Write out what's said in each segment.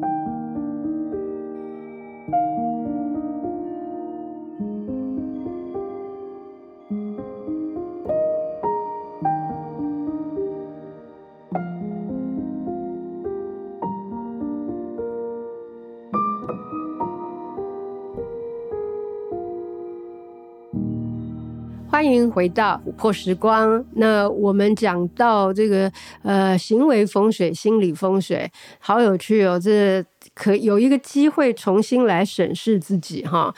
you 欢迎回到琥珀时光。那我们讲到这个呃行为风水、心理风水，好有趣哦！这可有一个机会重新来审视自己哈。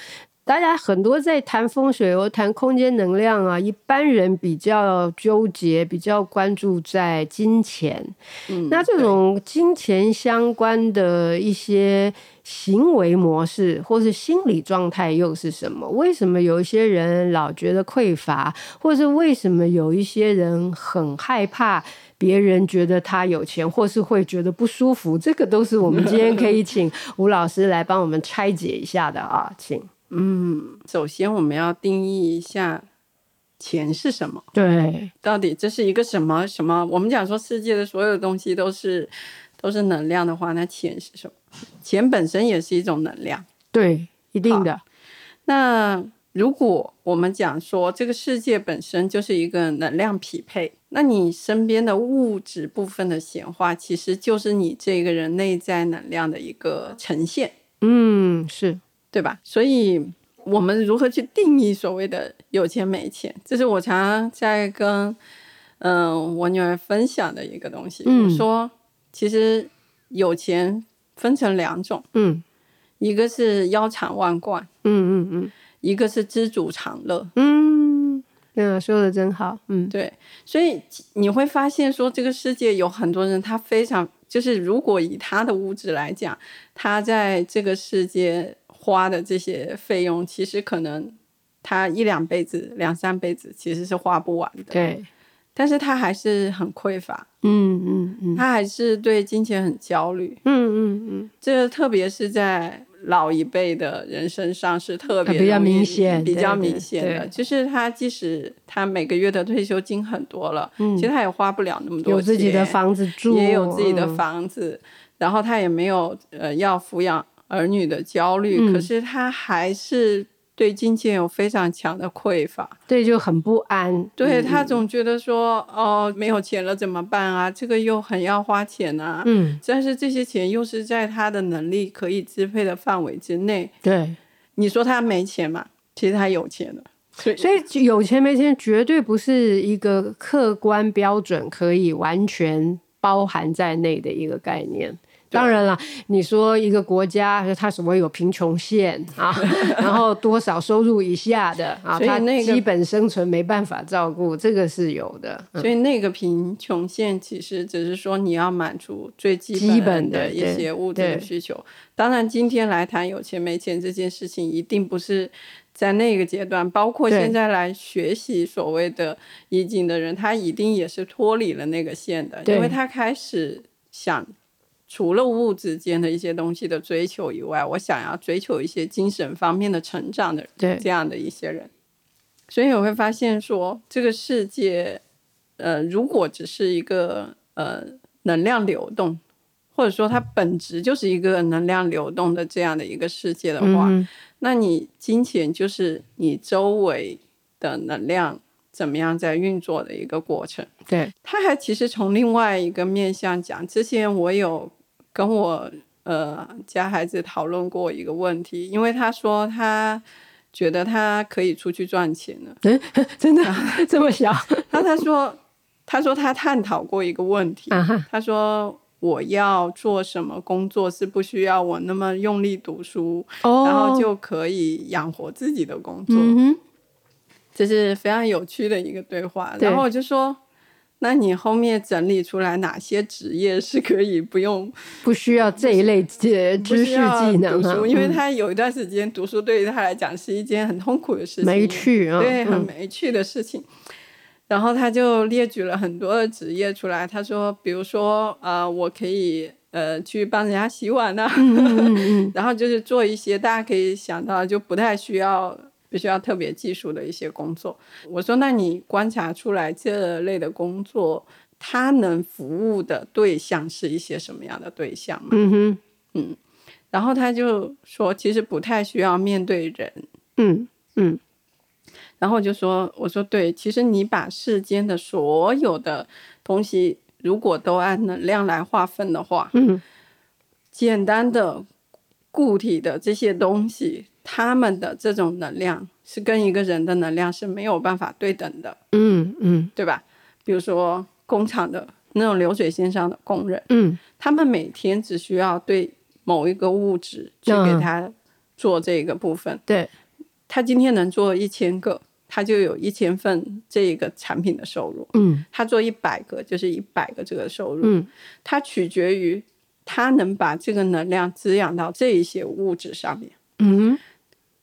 大家很多在谈风水或谈空间能量啊，一般人比较纠结，比较关注在金钱。嗯，那这种金钱相关的一些行为模式或是心理状态又是什么？为什么有一些人老觉得匮乏，或是为什么有一些人很害怕别人觉得他有钱，或是会觉得不舒服？这个都是我们今天可以请吴老师来帮我们拆解一下的啊，请。嗯，首先我们要定义一下钱是什么？对，到底这是一个什么什么？我们讲说世界的所有东西都是都是能量的话，那钱是什么？钱本身也是一种能量，对，一定的。那如果我们讲说这个世界本身就是一个能量匹配，那你身边的物质部分的显化，其实就是你这个人内在能量的一个呈现。嗯，是。对吧？所以我们如何去定义所谓的有钱没钱？这是我常常在跟嗯、呃、我女儿分享的一个东西。嗯、我说，其实有钱分成两种，嗯，一个是腰缠万贯，嗯嗯嗯，一个是知足常乐，嗯，嗯，说的真好，嗯，对。所以你会发现，说这个世界有很多人，他非常就是，如果以他的物质来讲，他在这个世界。花的这些费用，其实可能他一两辈子、两三辈子其实是花不完的。对，但是他还是很匮乏。嗯嗯嗯，他还是对金钱很焦虑。嗯嗯嗯，这特别是在老一辈的人身上是特别比较明显、比较明显的。就是他即使他每个月的退休金很多了，嗯，其实他也花不了那么多钱。有自己的房子住，也有自己的房子，嗯，然后他也没有呃要抚养。儿女的焦虑，嗯，可是他还是对金钱有非常强的匮乏，对，就很不安。对，他总觉得说，哦，没有钱了怎么办啊？这个又很要花钱啊。嗯，但是这些钱又是在他的能力可以支配的范围之内。对，你说他没钱嘛？其实他有钱的。所以，所以有钱没钱绝对不是一个客观标准可以完全包含在内的一个概念。当然了，你说一个国家它所谓有贫穷线啊，然后多少收入以下的啊，它基本生存没办法照顾，这个是有的。所以那个贫穷线其实只是说你要满足最基本的一些物质的需求。当然，今天来谈有钱没钱这件事情，一定不是在那个阶段。包括现在来学习所谓的易经的人，他一定也是脱离了那个线的，因为他开始想。除了物质间的一些东西的追求以外，我想要追求一些精神方面的成长的，这样的一些人，所以我会发现说，这个世界，呃，如果只是一个呃能量流动，或者说它本质就是一个能量流动的这样的一个世界的话，嗯、那你金钱就是你周围的能量怎么样在运作的一个过程。对，他还其实从另外一个面向讲，之前我有。跟我呃家孩子讨论过一个问题，因为他说他觉得他可以出去赚钱了，嗯，真的这么小？他他说他说他探讨过一个问题，他说我要做什么工作是不需要我那么用力读书，然后就可以养活自己的工作，这是非常有趣的一个对话。然后我就说。那你后面整理出来哪些职业是可以不用不需要这一类知识技能？读书，因为他有一段时间读书对于他来讲是一件很痛苦的事情，没趣啊，对，很没趣的事情。嗯、然后他就列举了很多的职业出来，他说，比如说呃，我可以呃去帮人家洗碗啊，嗯嗯嗯 然后就是做一些大家可以想到就不太需要。必须要特别技术的一些工作，我说，那你观察出来这类的工作，他能服务的对象是一些什么样的对象吗？嗯哼，嗯，然后他就说，其实不太需要面对人，嗯嗯，然后就说，我说对，其实你把世间的所有的东西，如果都按能量来划分的话，嗯，简单的固体的这些东西，他们的这种能量是跟一个人的能量是没有办法对等的，嗯嗯，对吧？比如说工厂的。那种流水线上的工人，嗯，他们每天只需要对某一个物质去给他做这个部分，嗯、对，他今天能做一千个，他就有一千份这个产品的收入，嗯，他做一百个就是一百个这个收入，嗯，他取决于他能把这个能量滋养到这一些物质上面，嗯，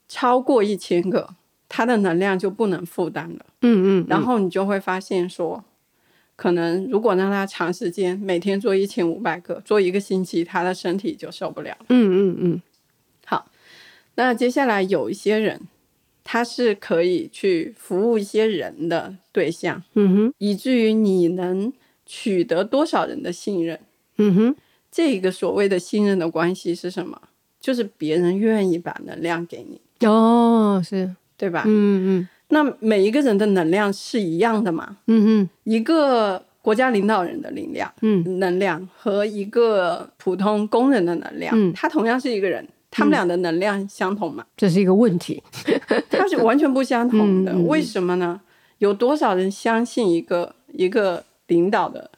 超过一千个，他的能量就不能负担了，嗯嗯，然后你就会发现说。可能如果让他长时间每天做一千五百个，做一个星期，他的身体就受不了。嗯嗯嗯。好，那接下来有一些人，他是可以去服务一些人的对象。嗯哼。以至于你能取得多少人的信任？嗯哼。这个所谓的信任的关系是什么？就是别人愿意把能量给你。哦，是，对吧？嗯嗯。那每一个人的能量是一样的吗？嗯嗯，一个国家领导人的能量，嗯，能量和一个普通工人的能量，嗯，他同样是一个人，他们俩的能量相同吗？这是一个问题，他是完全不相同的。嗯，为什么呢？有多少人相信一个一个领导的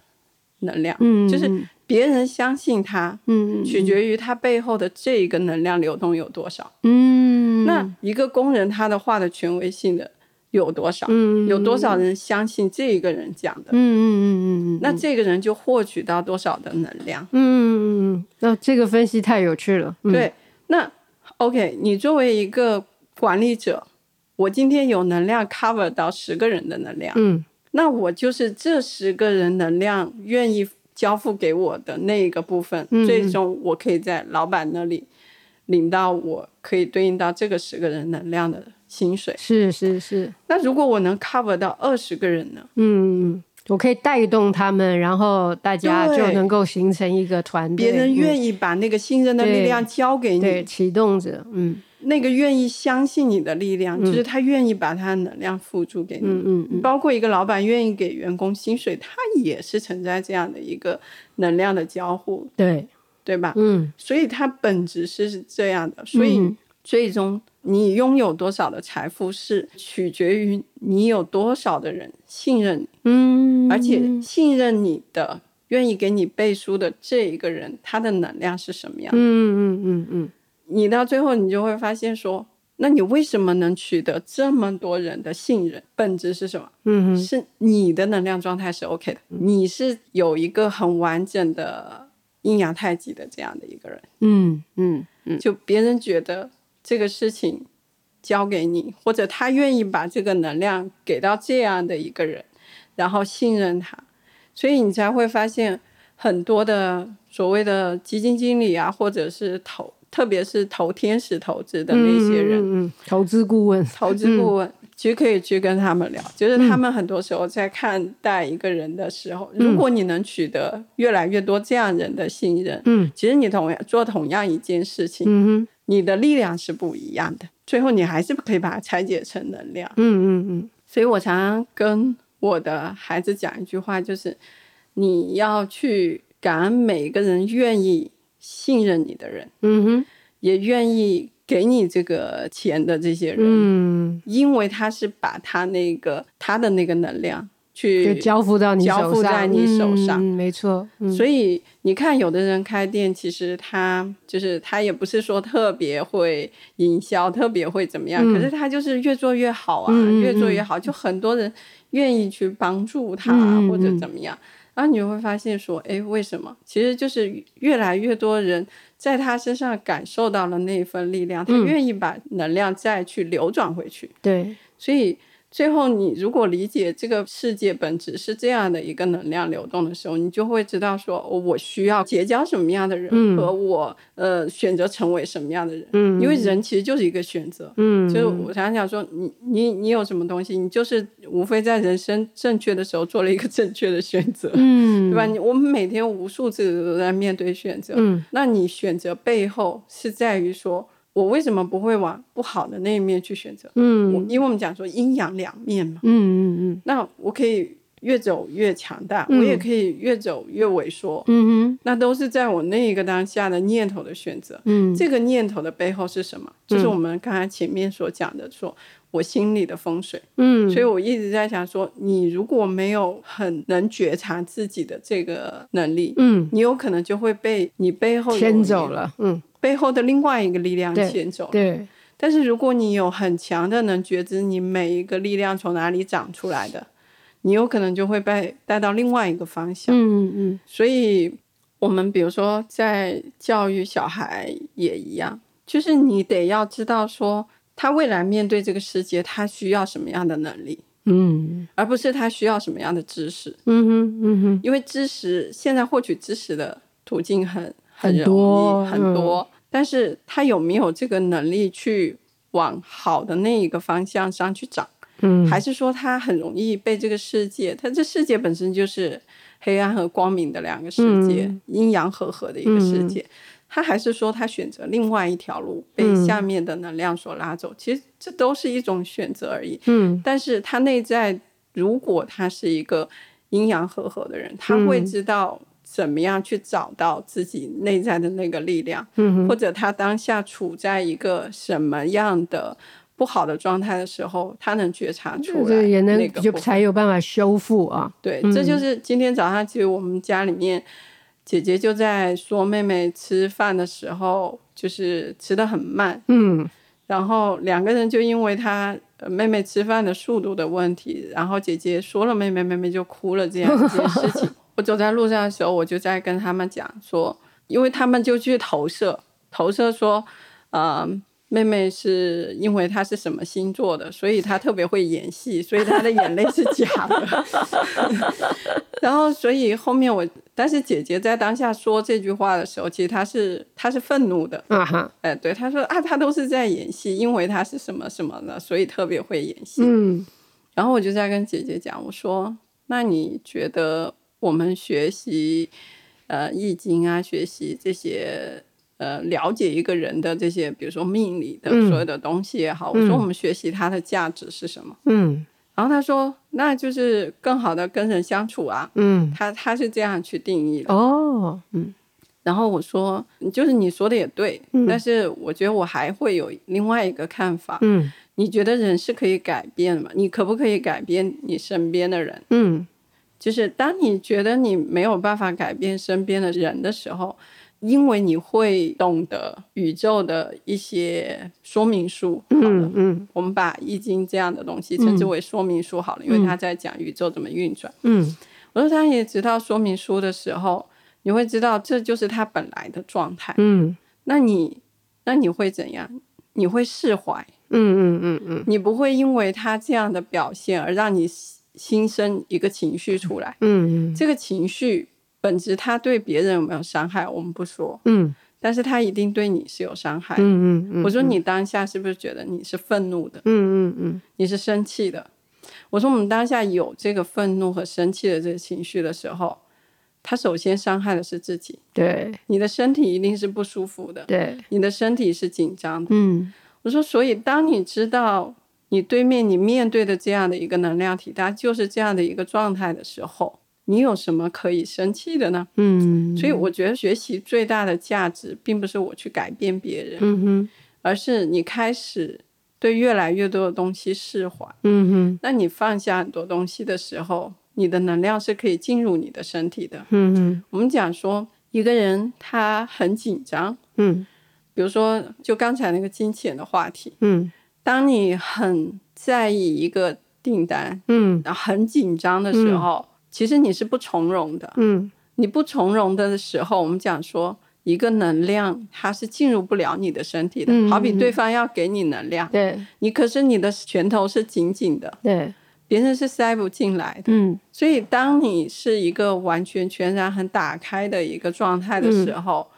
能量？嗯，就是别人相信他，嗯，取决于他背后的这一个能量流动有多少。嗯，那一个工人他的话的权威性的。有多少？嗯，有多少人相信这一个人讲的？嗯嗯嗯嗯嗯，那这个人就获取到多少的能量？嗯嗯嗯，那这个分析太有趣了。嗯、对，那 OK，你作为一个管理者，我今天有能量 cover 到十个人的能量，嗯，那我就是这十个人能量愿意交付给我的那一个部分，嗯、最终我可以在老板那里领到我可以对应到这个十个人能量的。薪水是是是，那如果我能 cover 到二十个人呢？嗯，我可以带动他们，然后大家就能够形成一个团队。别人愿意把那个信任的力量交给你，对，对启动者，嗯，那个愿意相信你的力量，嗯、就是他愿意把他的能量付诸给你。嗯嗯，嗯包括一个老板愿意给员工薪水，他也是存在这样的一个能量的交互，对对吧？嗯，所以它本质是这样的，所以最终。你拥有多少的财富是取决于你有多少的人信任你，嗯，而且信任你的、愿意给你背书的这一个人，他的能量是什么样的？嗯嗯嗯嗯，你到最后你就会发现说，那你为什么能取得这么多人的信任？本质是什么？嗯，是你的能量状态是 OK 的，你是有一个很完整的阴阳太极的这样的一个人，嗯嗯嗯，就别人觉得。这个事情交给你，或者他愿意把这个能量给到这样的一个人，然后信任他，所以你才会发现很多的所谓的基金经理啊，或者是投，特别是投天使投资的那些人，嗯嗯、投资顾问，投资顾问、嗯，其实可以去跟他们聊，就是他们很多时候在看待一个人的时候，嗯、如果你能取得越来越多这样人的信任，嗯，其实你同样做同样一件事情，嗯哼。你的力量是不一样的，最后你还是可以把它拆解成能量。嗯嗯嗯。所以我常常跟我的孩子讲一句话，就是你要去感恩每一个人愿意信任你的人，嗯哼，也愿意给你这个钱的这些人，嗯，因为他是把他那个他的那个能量。去交付到你手上，交付在你手上，嗯、没错、嗯。所以你看，有的人开店，其实他就是他也不是说特别会营销，特别会怎么样、嗯，可是他就是越做越好啊，嗯、越做越好，就很多人愿意去帮助他、嗯、或者怎么样。然后你就会发现说，哎，为什么？其实就是越来越多人在他身上感受到了那一份力量，他愿意把能量再去流转回去。对，所以。最后，你如果理解这个世界本质是这样的一个能量流动的时候，你就会知道说，我需要结交什么样的人，嗯、和我呃选择成为什么样的人。嗯，因为人其实就是一个选择。嗯，就是我常常讲说，你你你有什么东西，你就是无非在人生正确的时候做了一个正确的选择，嗯，对吧？你我们每天无数次都在面对选择，嗯，那你选择背后是在于说，我为什么不会往不好的那一面去选择？嗯，我因为我们讲说阴阳两面嘛，嗯嗯嗯，那我可以越走越强大，嗯，我也可以越走越萎缩，嗯哼，那都是在我那一个当下的念头的选择，嗯，这个念头的背后是什么？就是我们刚才前面所讲的说，说我心里的风水，嗯，所以我一直在想说，你如果没有很能觉察自己的这个能力，嗯，你有可能就会被你背后牵走了，嗯。背后的另外一个力量牵走对。对，但是如果你有很强的能觉知，你每一个力量从哪里长出来的，你有可能就会被带到另外一个方向。嗯嗯。所以，我们比如说在教育小孩也一样，就是你得要知道说，他未来面对这个世界，他需要什么样的能力，嗯，而不是他需要什么样的知识。嗯哼，嗯哼，因为知识现在获取知识的途径很。很多很多，嗯，但是他有没有这个能力去往好的那一个方向上去长？嗯，还是说他很容易被这个世界，他这世界本身就是黑暗和光明的两个世界，嗯，阴阳和合的一个世界，嗯，他还是说他选择另外一条路，被下面的能量所拉走？嗯，其实这都是一种选择而已。嗯，但是他内在，如果他是一个阴阳和合的人，他会知道。怎么样去找到自己内在的那个力量，嗯，或者他当下处在一个什么样的不好的状态的时候，他能觉察出来，也能就才有办法修复啊。对，这就是今天早上其实我们家里面姐姐就在说，妹妹吃饭的时候就是吃的很慢，嗯，然后两个人就因为她妹妹吃饭的速度的问题，然后姐姐说了妹妹，妹妹就哭了这样一件事情。我走在路上的时候，我就在跟他们讲说，因为他们就去投射，投射说，呃，妹妹是因为她是什么星座的，所以她特别会演戏，所以她的眼泪是假的。然后，所以后面我，但是姐姐在当下说这句话的时候，其实她是她是愤怒的。啊哈，哎，对，她说啊，她都是在演戏，因为她是什么什么的，所以特别会演戏。嗯，然后我就在跟姐姐讲，我说，那你觉得？我们学习，呃，易经啊，学习这些，呃，了解一个人的这些，比如说命理的所有的东西也好，嗯、我说我们学习它的价值是什么？嗯，然后他说，那就是更好的跟人相处啊。嗯，他他是这样去定义的。哦，嗯，然后我说，就是你说的也对，嗯，但是我觉得我还会有另外一个看法。嗯，你觉得人是可以改变的吗？你可不可以改变你身边的人？嗯。就是当你觉得你没有办法改变身边的人的时候，因为你会懂得宇宙的一些说明书。好了，嗯嗯，我们把易经这样的东西称之为说明书好了，嗯，因为他在讲宇宙怎么运转。嗯，我说他也知道说明书的时候，你会知道这就是他本来的状态。嗯，那你那你会怎样？你会释怀。嗯嗯嗯嗯，你不会因为他这样的表现而让你。心生一个情绪出来，嗯，这个情绪本质，他对别人有没有伤害，我们不说，嗯，但是他一定对你是有伤害，嗯嗯嗯。我说你当下是不是觉得你是愤怒的？嗯嗯嗯，你是生气的？我说我们当下有这个愤怒和生气的这个情绪的时候，他首先伤害的是自己，对，你的身体一定是不舒服的，对，你的身体是紧张的，嗯，我说，所以当你知道。你对面你面对的这样的一个能量体，它就是这样的一个状态的时候，你有什么可以生气的呢？嗯，所以我觉得学习最大的价值，并不是我去改变别人，嗯哼，而是你开始对越来越多的东西释怀，嗯哼，那你放下很多东西的时候，你的能量是可以进入你的身体的，嗯哼。我们讲说一个人他很紧张，嗯，比如说就刚才那个金钱的话题，嗯。当你很在意一个订单，嗯，然后很紧张的时候，嗯，其实你是不从容的，嗯，你不从容的时候，我们讲说一个能量它是进入不了你的身体的，嗯，好比对方要给你能量，对，你可是你的拳头是紧紧的，对，别人是塞不进来的，嗯，所以当你是一个完全全然很打开的一个状态的时候。嗯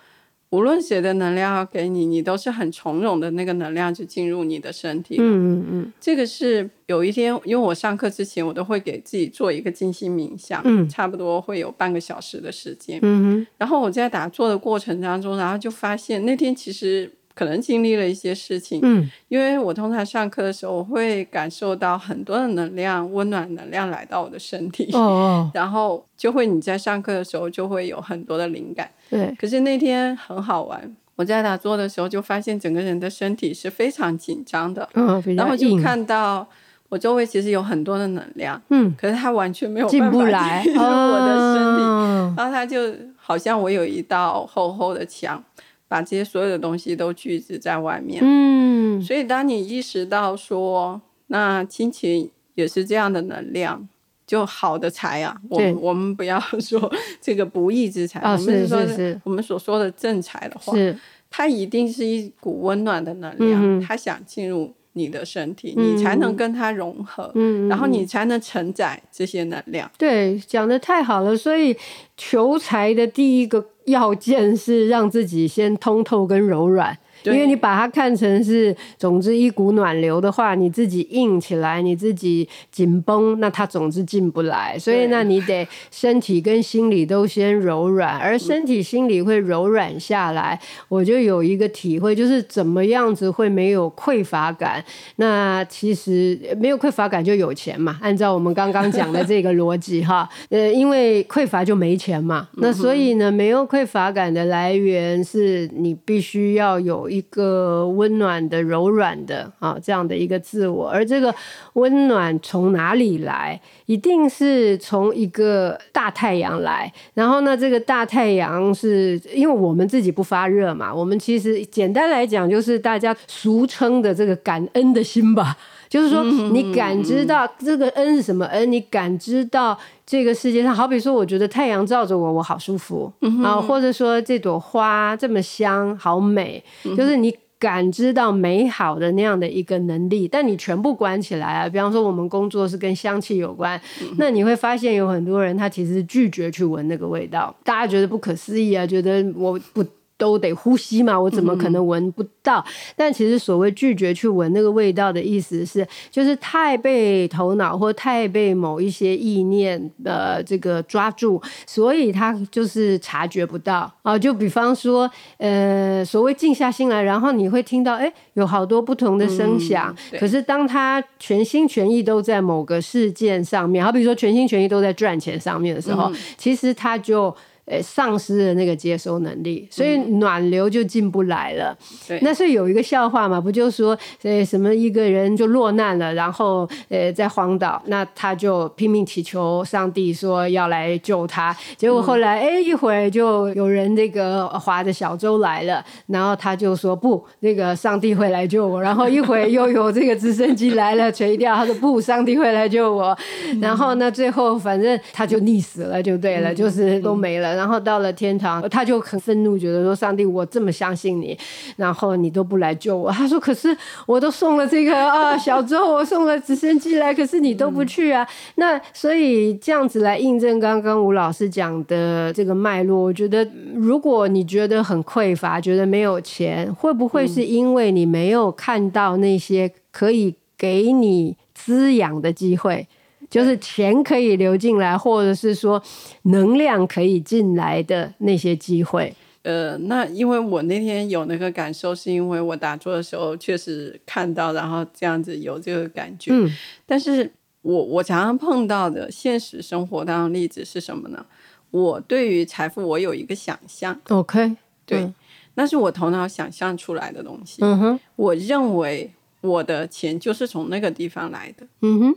无论谁的能量要给你，你都是很从容的那个能量就进入你的身体。嗯嗯嗯，这个是有一天，因为我上课之前，我都会给自己做一个静心冥想，嗯，差不多会有半个小时的时间。嗯哼，然后我在打坐的过程当中，然后就发现那天其实。可能经历了一些事情，嗯，因为我通常上课的时候，我会感受到很多的能量，温暖能量来到我的身体，哦哦，然后就会你在上课的时候就会有很多的灵感，对。可是那天很好玩，我在打坐的时候就发现整个人的身体是非常紧张的，嗯，然后就看到我周围其实有很多的能量，嗯，可是它完全没有办法来。进入我的身体，哦，然后它就好像我有一道厚厚的墙。把这些所有的东西都拒之在外面。嗯，所以当你意识到说，那亲情也是这样的能量，就好的财啊，我们我们不要 说这个不义之财，哦、我们是说我们所说的正财的话，是。它一定是一股温暖的能量，嗯、它想进入你的身体，嗯、你才能跟它融合，嗯，然后你才能承载这些能量。对，讲的太好了，所以求财的第一个。要件是让自己先通透跟柔软。因为你把它看成是，总之一股暖流的话，你自己硬起来，你自己紧绷，那它总是进不来。所以那你得身体跟心理都先柔软，而身体心理会柔软下来，我就有一个体会，就是怎么样子会没有匮乏感。那其实没有匮乏感就有钱嘛，按照我们刚刚讲的这个逻辑哈，呃，因为匮乏就没钱嘛。那所以呢，没有匮乏感的来源是你必须要有。一个温暖的、柔软的啊，这样的一个自我，而这个温暖从哪里来？一定是从一个大太阳来。然后呢，这个大太阳是因为我们自己不发热嘛。我们其实简单来讲，就是大家俗称的这个感恩的心吧。就是说，你感知到这个恩是什么恩？你感知到这个世界上，好比说，我觉得太阳照着我，我好舒服啊，或者说这朵花这么香，好美，就是你感知到美好的那样的一个能力。但你全部关起来啊，比方说我们工作是跟香气有关，那你会发现有很多人他其实拒绝去闻那个味道，大家觉得不可思议啊，觉得我不。都得呼吸嘛，我怎么可能闻不到？嗯、但其实所谓拒绝去闻那个味道的意思是，就是太被头脑或太被某一些意念的这个抓住，所以他就是察觉不到啊。就比方说，呃，所谓静下心来，然后你会听到，哎，有好多不同的声响。嗯、可是当他全心全意都在某个事件上面，好比说全心全意都在赚钱上面的时候，嗯、其实他就。呃，丧失了那个接收能力，所以暖流就进不来了。对，那是有一个笑话嘛，不就说，呃，什么一个人就落难了，然后呃，在荒岛，那他就拼命祈求上帝说要来救他，结果后来哎、嗯，一会儿就有人那个划着小舟来了，然后他就说不，那个上帝会来救我，然后一会儿又有这个直升机来了垂钓，他说不，上帝会来救我，然后呢，最后反正他就溺死了，就对了，就是都没了。然后到了天堂，他就很愤怒，觉得说：“上帝，我这么相信你，然后你都不来救我。”他说：“可是我都送了这个啊小周，我送了直升机来，可是你都不去啊。嗯”那所以这样子来印证刚刚吴老师讲的这个脉络，我觉得如果你觉得很匮乏，觉得没有钱，会不会是因为你没有看到那些可以给你滋养的机会？就是钱可以流进来，或者是说能量可以进来的那些机会。呃，那因为我那天有那个感受，是因为我打坐的时候确实看到，然后这样子有这个感觉。嗯，但是我我常常碰到的现实生活当中例子是什么呢？我对于财富，我有一个想象。OK，对，嗯，那是我头脑想象出来的东西。嗯哼，我认为我的钱就是从那个地方来的。嗯哼。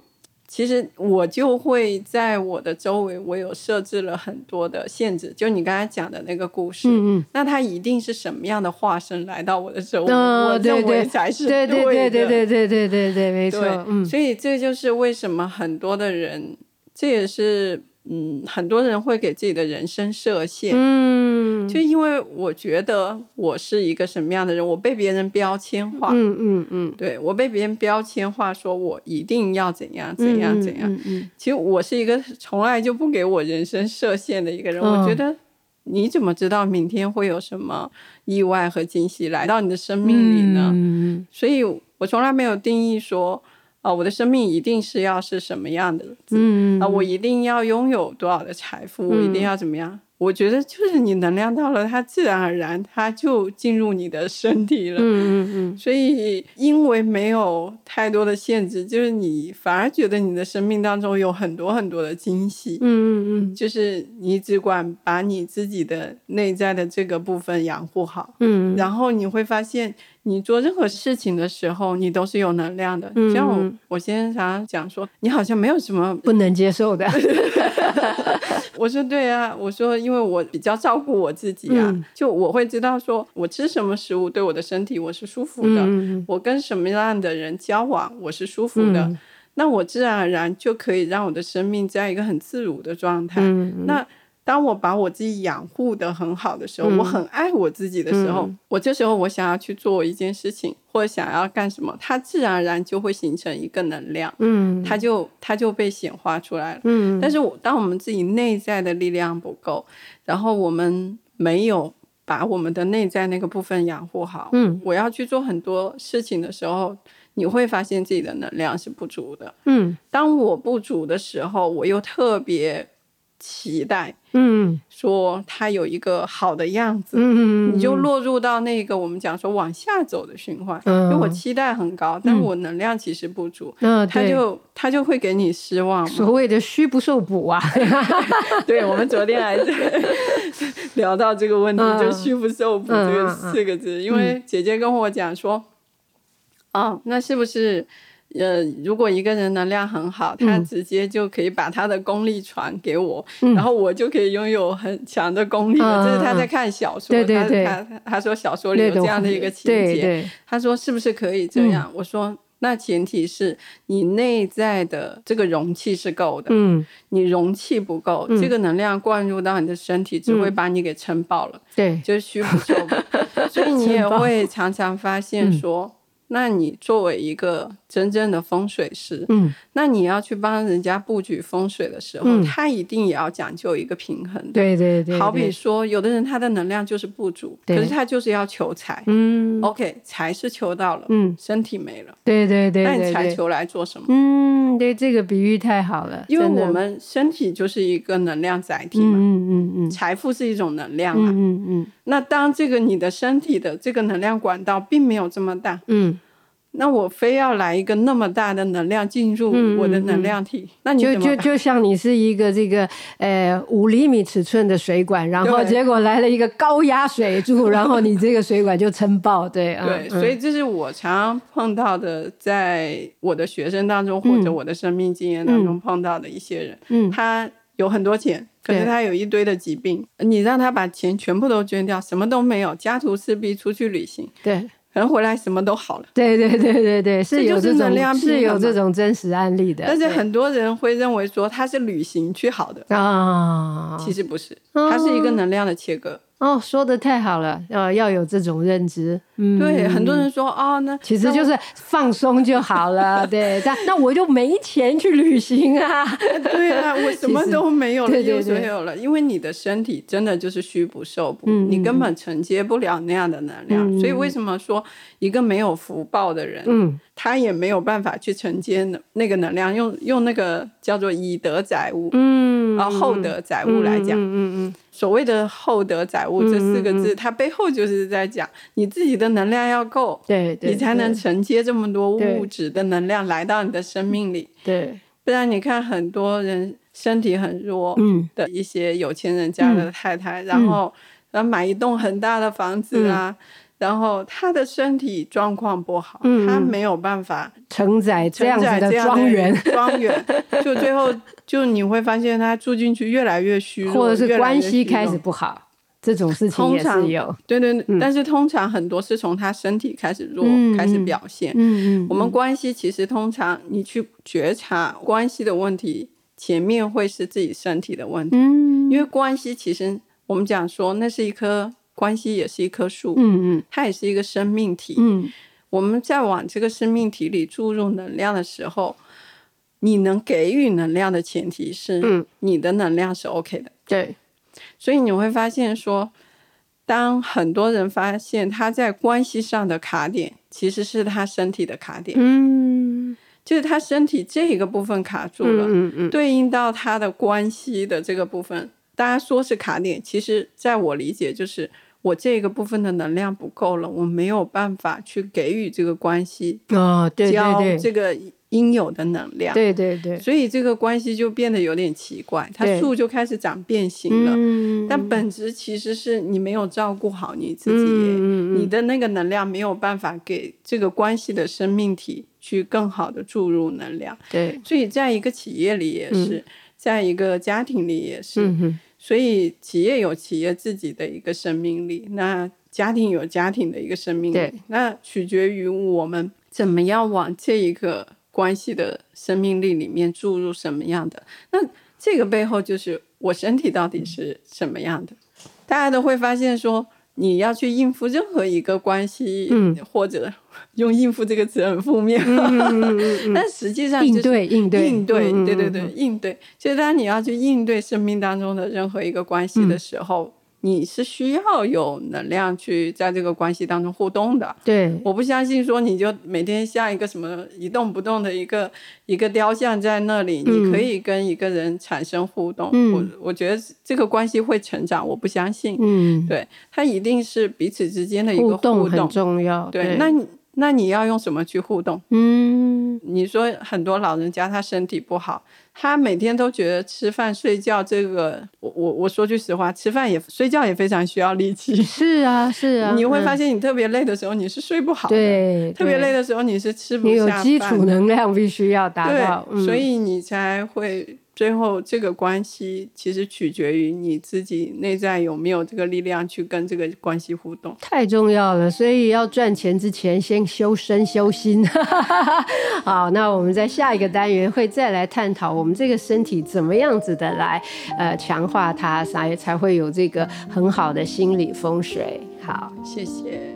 其实我就会在我的周围，我有设置了很多的限制。就你刚才讲的那个故事，嗯嗯，那他一定是什么样的化身来到我的周围，哦、我认为才是对的。对对对对对对对对对，没错。嗯，所以这就是为什么很多的人，这也是。嗯，很多人会给自己的人生设限，嗯，就因为我觉得我是一个什么样的人，我被别人标签化，嗯嗯嗯，对，我被别人标签化，说我一定要怎样怎样怎样，嗯嗯。嗯，其实我是一个从来就不给我人生设限的一个人，哦，我觉得你怎么知道明天会有什么意外和惊喜来到你的生命里呢？嗯、所以我从来没有定义说，啊、呃，我的生命一定是要是什么样的，嗯啊、呃，我一定要拥有多少的财富，我一定要怎么样？嗯我觉得就是你能量到了，它自然而然它就进入你的身体了。嗯嗯嗯。所以因为没有太多的限制，就是你反而觉得你的生命当中有很多很多的惊喜。嗯嗯嗯。就是你只管把你自己的内在的这个部分养护好。嗯。然后你会发现，你做任何事情的时候，你都是有能量的。嗯。像我，我先生常常讲说，你好像没有什么 不能接受的。我说对啊，我说因为我比较照顾我自己啊，嗯、就我会知道说我吃什么食物对我的身体我是舒服的，嗯、我跟什么样的人交往我是舒服的，嗯、那我自然而然就可以让我的生命在一个很自如的状态。嗯、那当我把我自己养护的很好的时候，嗯、我很爱我自己的时候，嗯、我这时候我想要去做一件事情，或者想要干什么，它自然而然就会形成一个能量，嗯，它就它就被显化出来了，嗯。但是我当我们自己内在的力量不够，然后我们没有把我们的内在那个部分养护好，嗯，我要去做很多事情的时候，你会发现自己的能量是不足的，嗯。当我不足的时候，我又特别。期待，嗯，说他有一个好的样子，嗯嗯，你就落入到那个我们讲说往下走的循环，嗯，因为我期待很高，但我能量其实不足，嗯，他就他就会给你失望，所谓的虚不受补啊，对，我们昨天还 聊到这个问题，就虚不受补这个四个字，因为姐姐跟我讲说，哦，那是不是？呃，如果一个人能量很好，他直接就可以把他的功力传给我，嗯、然后我就可以拥有很强的功力了。嗯、这是他在看小说，对对对，他他他说小说里有这样的一个情节，他说是不是可以这样？嗯、我说那前提是你内在的这个容器是够的，嗯，你容器不够，嗯、这个能量灌入到你的身体，只会把你给撑爆了，对、嗯，就是虚不受补。所以你也会常常发现说。嗯那你作为一个真正的风水师，嗯，那你要去帮人家布局风水的时候，嗯、他一定也要讲究一个平衡的。对对对，对。好比说，有的人他的能量就是不足，对可是他就是要求财。嗯，OK，财是求到了，嗯，身体没了。对对对，那你财求来做什么？嗯，对，这个比喻太好了。因为我们身体就是一个能量载体嘛。嗯嗯嗯嗯。财富是一种能量啊。嗯嗯，嗯。那当这个你的身体的这个能量管道并没有这么大，嗯。那我非要来一个那么大的能量进入我的能量体，那你就就就像你是一个这个呃五厘米尺寸的水管，然后结果来了一个高压水柱，然后你这个水管就撑爆，对啊对，嗯、所以这是我常常碰到的，在我的学生当中、嗯、或者我的生命经验当中碰到的一些人，嗯，他有很多钱，可是他有一堆的疾病，你让他把钱全部都捐掉，什么都没有，家徒四壁出去旅行，对。可能回来什么都好了。对对对对对，是有这种这能量是有这种真实案例的。但是很多人会认为说他是旅行去好的啊，其实不是，它是一个能量的切割。哦，说的太好了，呃，要有这种认知。嗯，对，很多人说啊、哦，那其实就是放松就好了。对，但那我就没钱去旅行啊。对啊，我什么都没有了，对对对没有了，因为你的身体真的就是虚不受补，嗯、你根本承接不了那样的能量。嗯、所以为什么说一个没有福报的人，嗯，他也没有办法去承接那个能量，用用那个叫做以德载物，嗯，然后厚德载物来讲，嗯嗯嗯。所谓的厚德载物这四个字，嗯嗯、它背后就是在讲你自己的能量要够，对，对，你才能承接这么多物质的能量来到你的生命里。对，不然你看很多人身体很弱的一些有钱人家的太太，嗯、然后然后买一栋很大的房子啊。嗯然后他的身体状况不好，嗯、他没有办法承载这样子的庄园，庄园就最后就你会发现他住进去越来越虚弱，或者是关系开始不好，这种事情也是有。对对，对，嗯、但是通常很多是从他身体开始弱、嗯、开始表现。嗯嗯，嗯我们关系其实通常你去觉察关系的问题，前面会是自己身体的问题。嗯，因为关系其实我们讲说那是一颗。关系也是一棵树，嗯嗯，它也是一个生命体，嗯，我们在往这个生命体里注入能量的时候，你能给予能量的前提是，嗯，你的能量是 OK 的，对，所以你会发现说，当很多人发现他在关系上的卡点，其实是他身体的卡点。嗯，就是他身体这一个部分卡住了，嗯嗯嗯，对应到他的关系的这个部分，大家说是卡点，其实在我理解就是。我这个部分的能量不够了，我没有办法去给予这个关系哦，对对对，这个应有的能量，对对对，所以这个关系就变得有点奇怪，它树就开始长变形了。嗯，但本质其实是你没有照顾好你自己，嗯，你的那个能量没有办法给这个关系的生命体去更好的注入能量。对，所以在一个企业里也是，嗯，在一个家庭里也是。嗯所以企业有企业自己的一个生命力，那家庭有家庭的一个生命力，那取决于我们怎么样往这一个关系的生命力里面注入什么样的。那这个背后就是我身体到底是什么样的，大家都会发现说。你要去应付任何一个关系，嗯、或者 用“应付”这个词很负面，嗯嗯嗯、但实际上就是应对、应对、应对，嗯、对对对，应对。就是当你要去应对生命当中的任何一个关系的时候。嗯你是需要有能量去在这个关系当中互动的。对，我不相信说你就每天像一个什么一动不动的一个一个雕像在那里，嗯，你可以跟一个人产生互动。嗯，我我觉得这个关系会成长，我不相信。嗯，对，它一定是彼此之间的一个互动，互动很重要。对，对那你。那你要用什么去互动？嗯，你说很多老人家他身体不好，他每天都觉得吃饭睡觉这个，我我我说句实话，吃饭也睡觉也非常需要力气。是啊，是啊。你会发现你特别累的时候，你是睡不好的。对。特别累的时候，你是吃不下饭。你有基础能量必须要达到，对，所以你才会。最后，这个关系其实取决于你自己内在有没有这个力量去跟这个关系互动，太重要了。所以要赚钱之前，先修身修心。好，那我们在下一个单元会再来探讨我们这个身体怎么样子的来呃强化它，才才会有这个很好的心理风水。好，谢谢。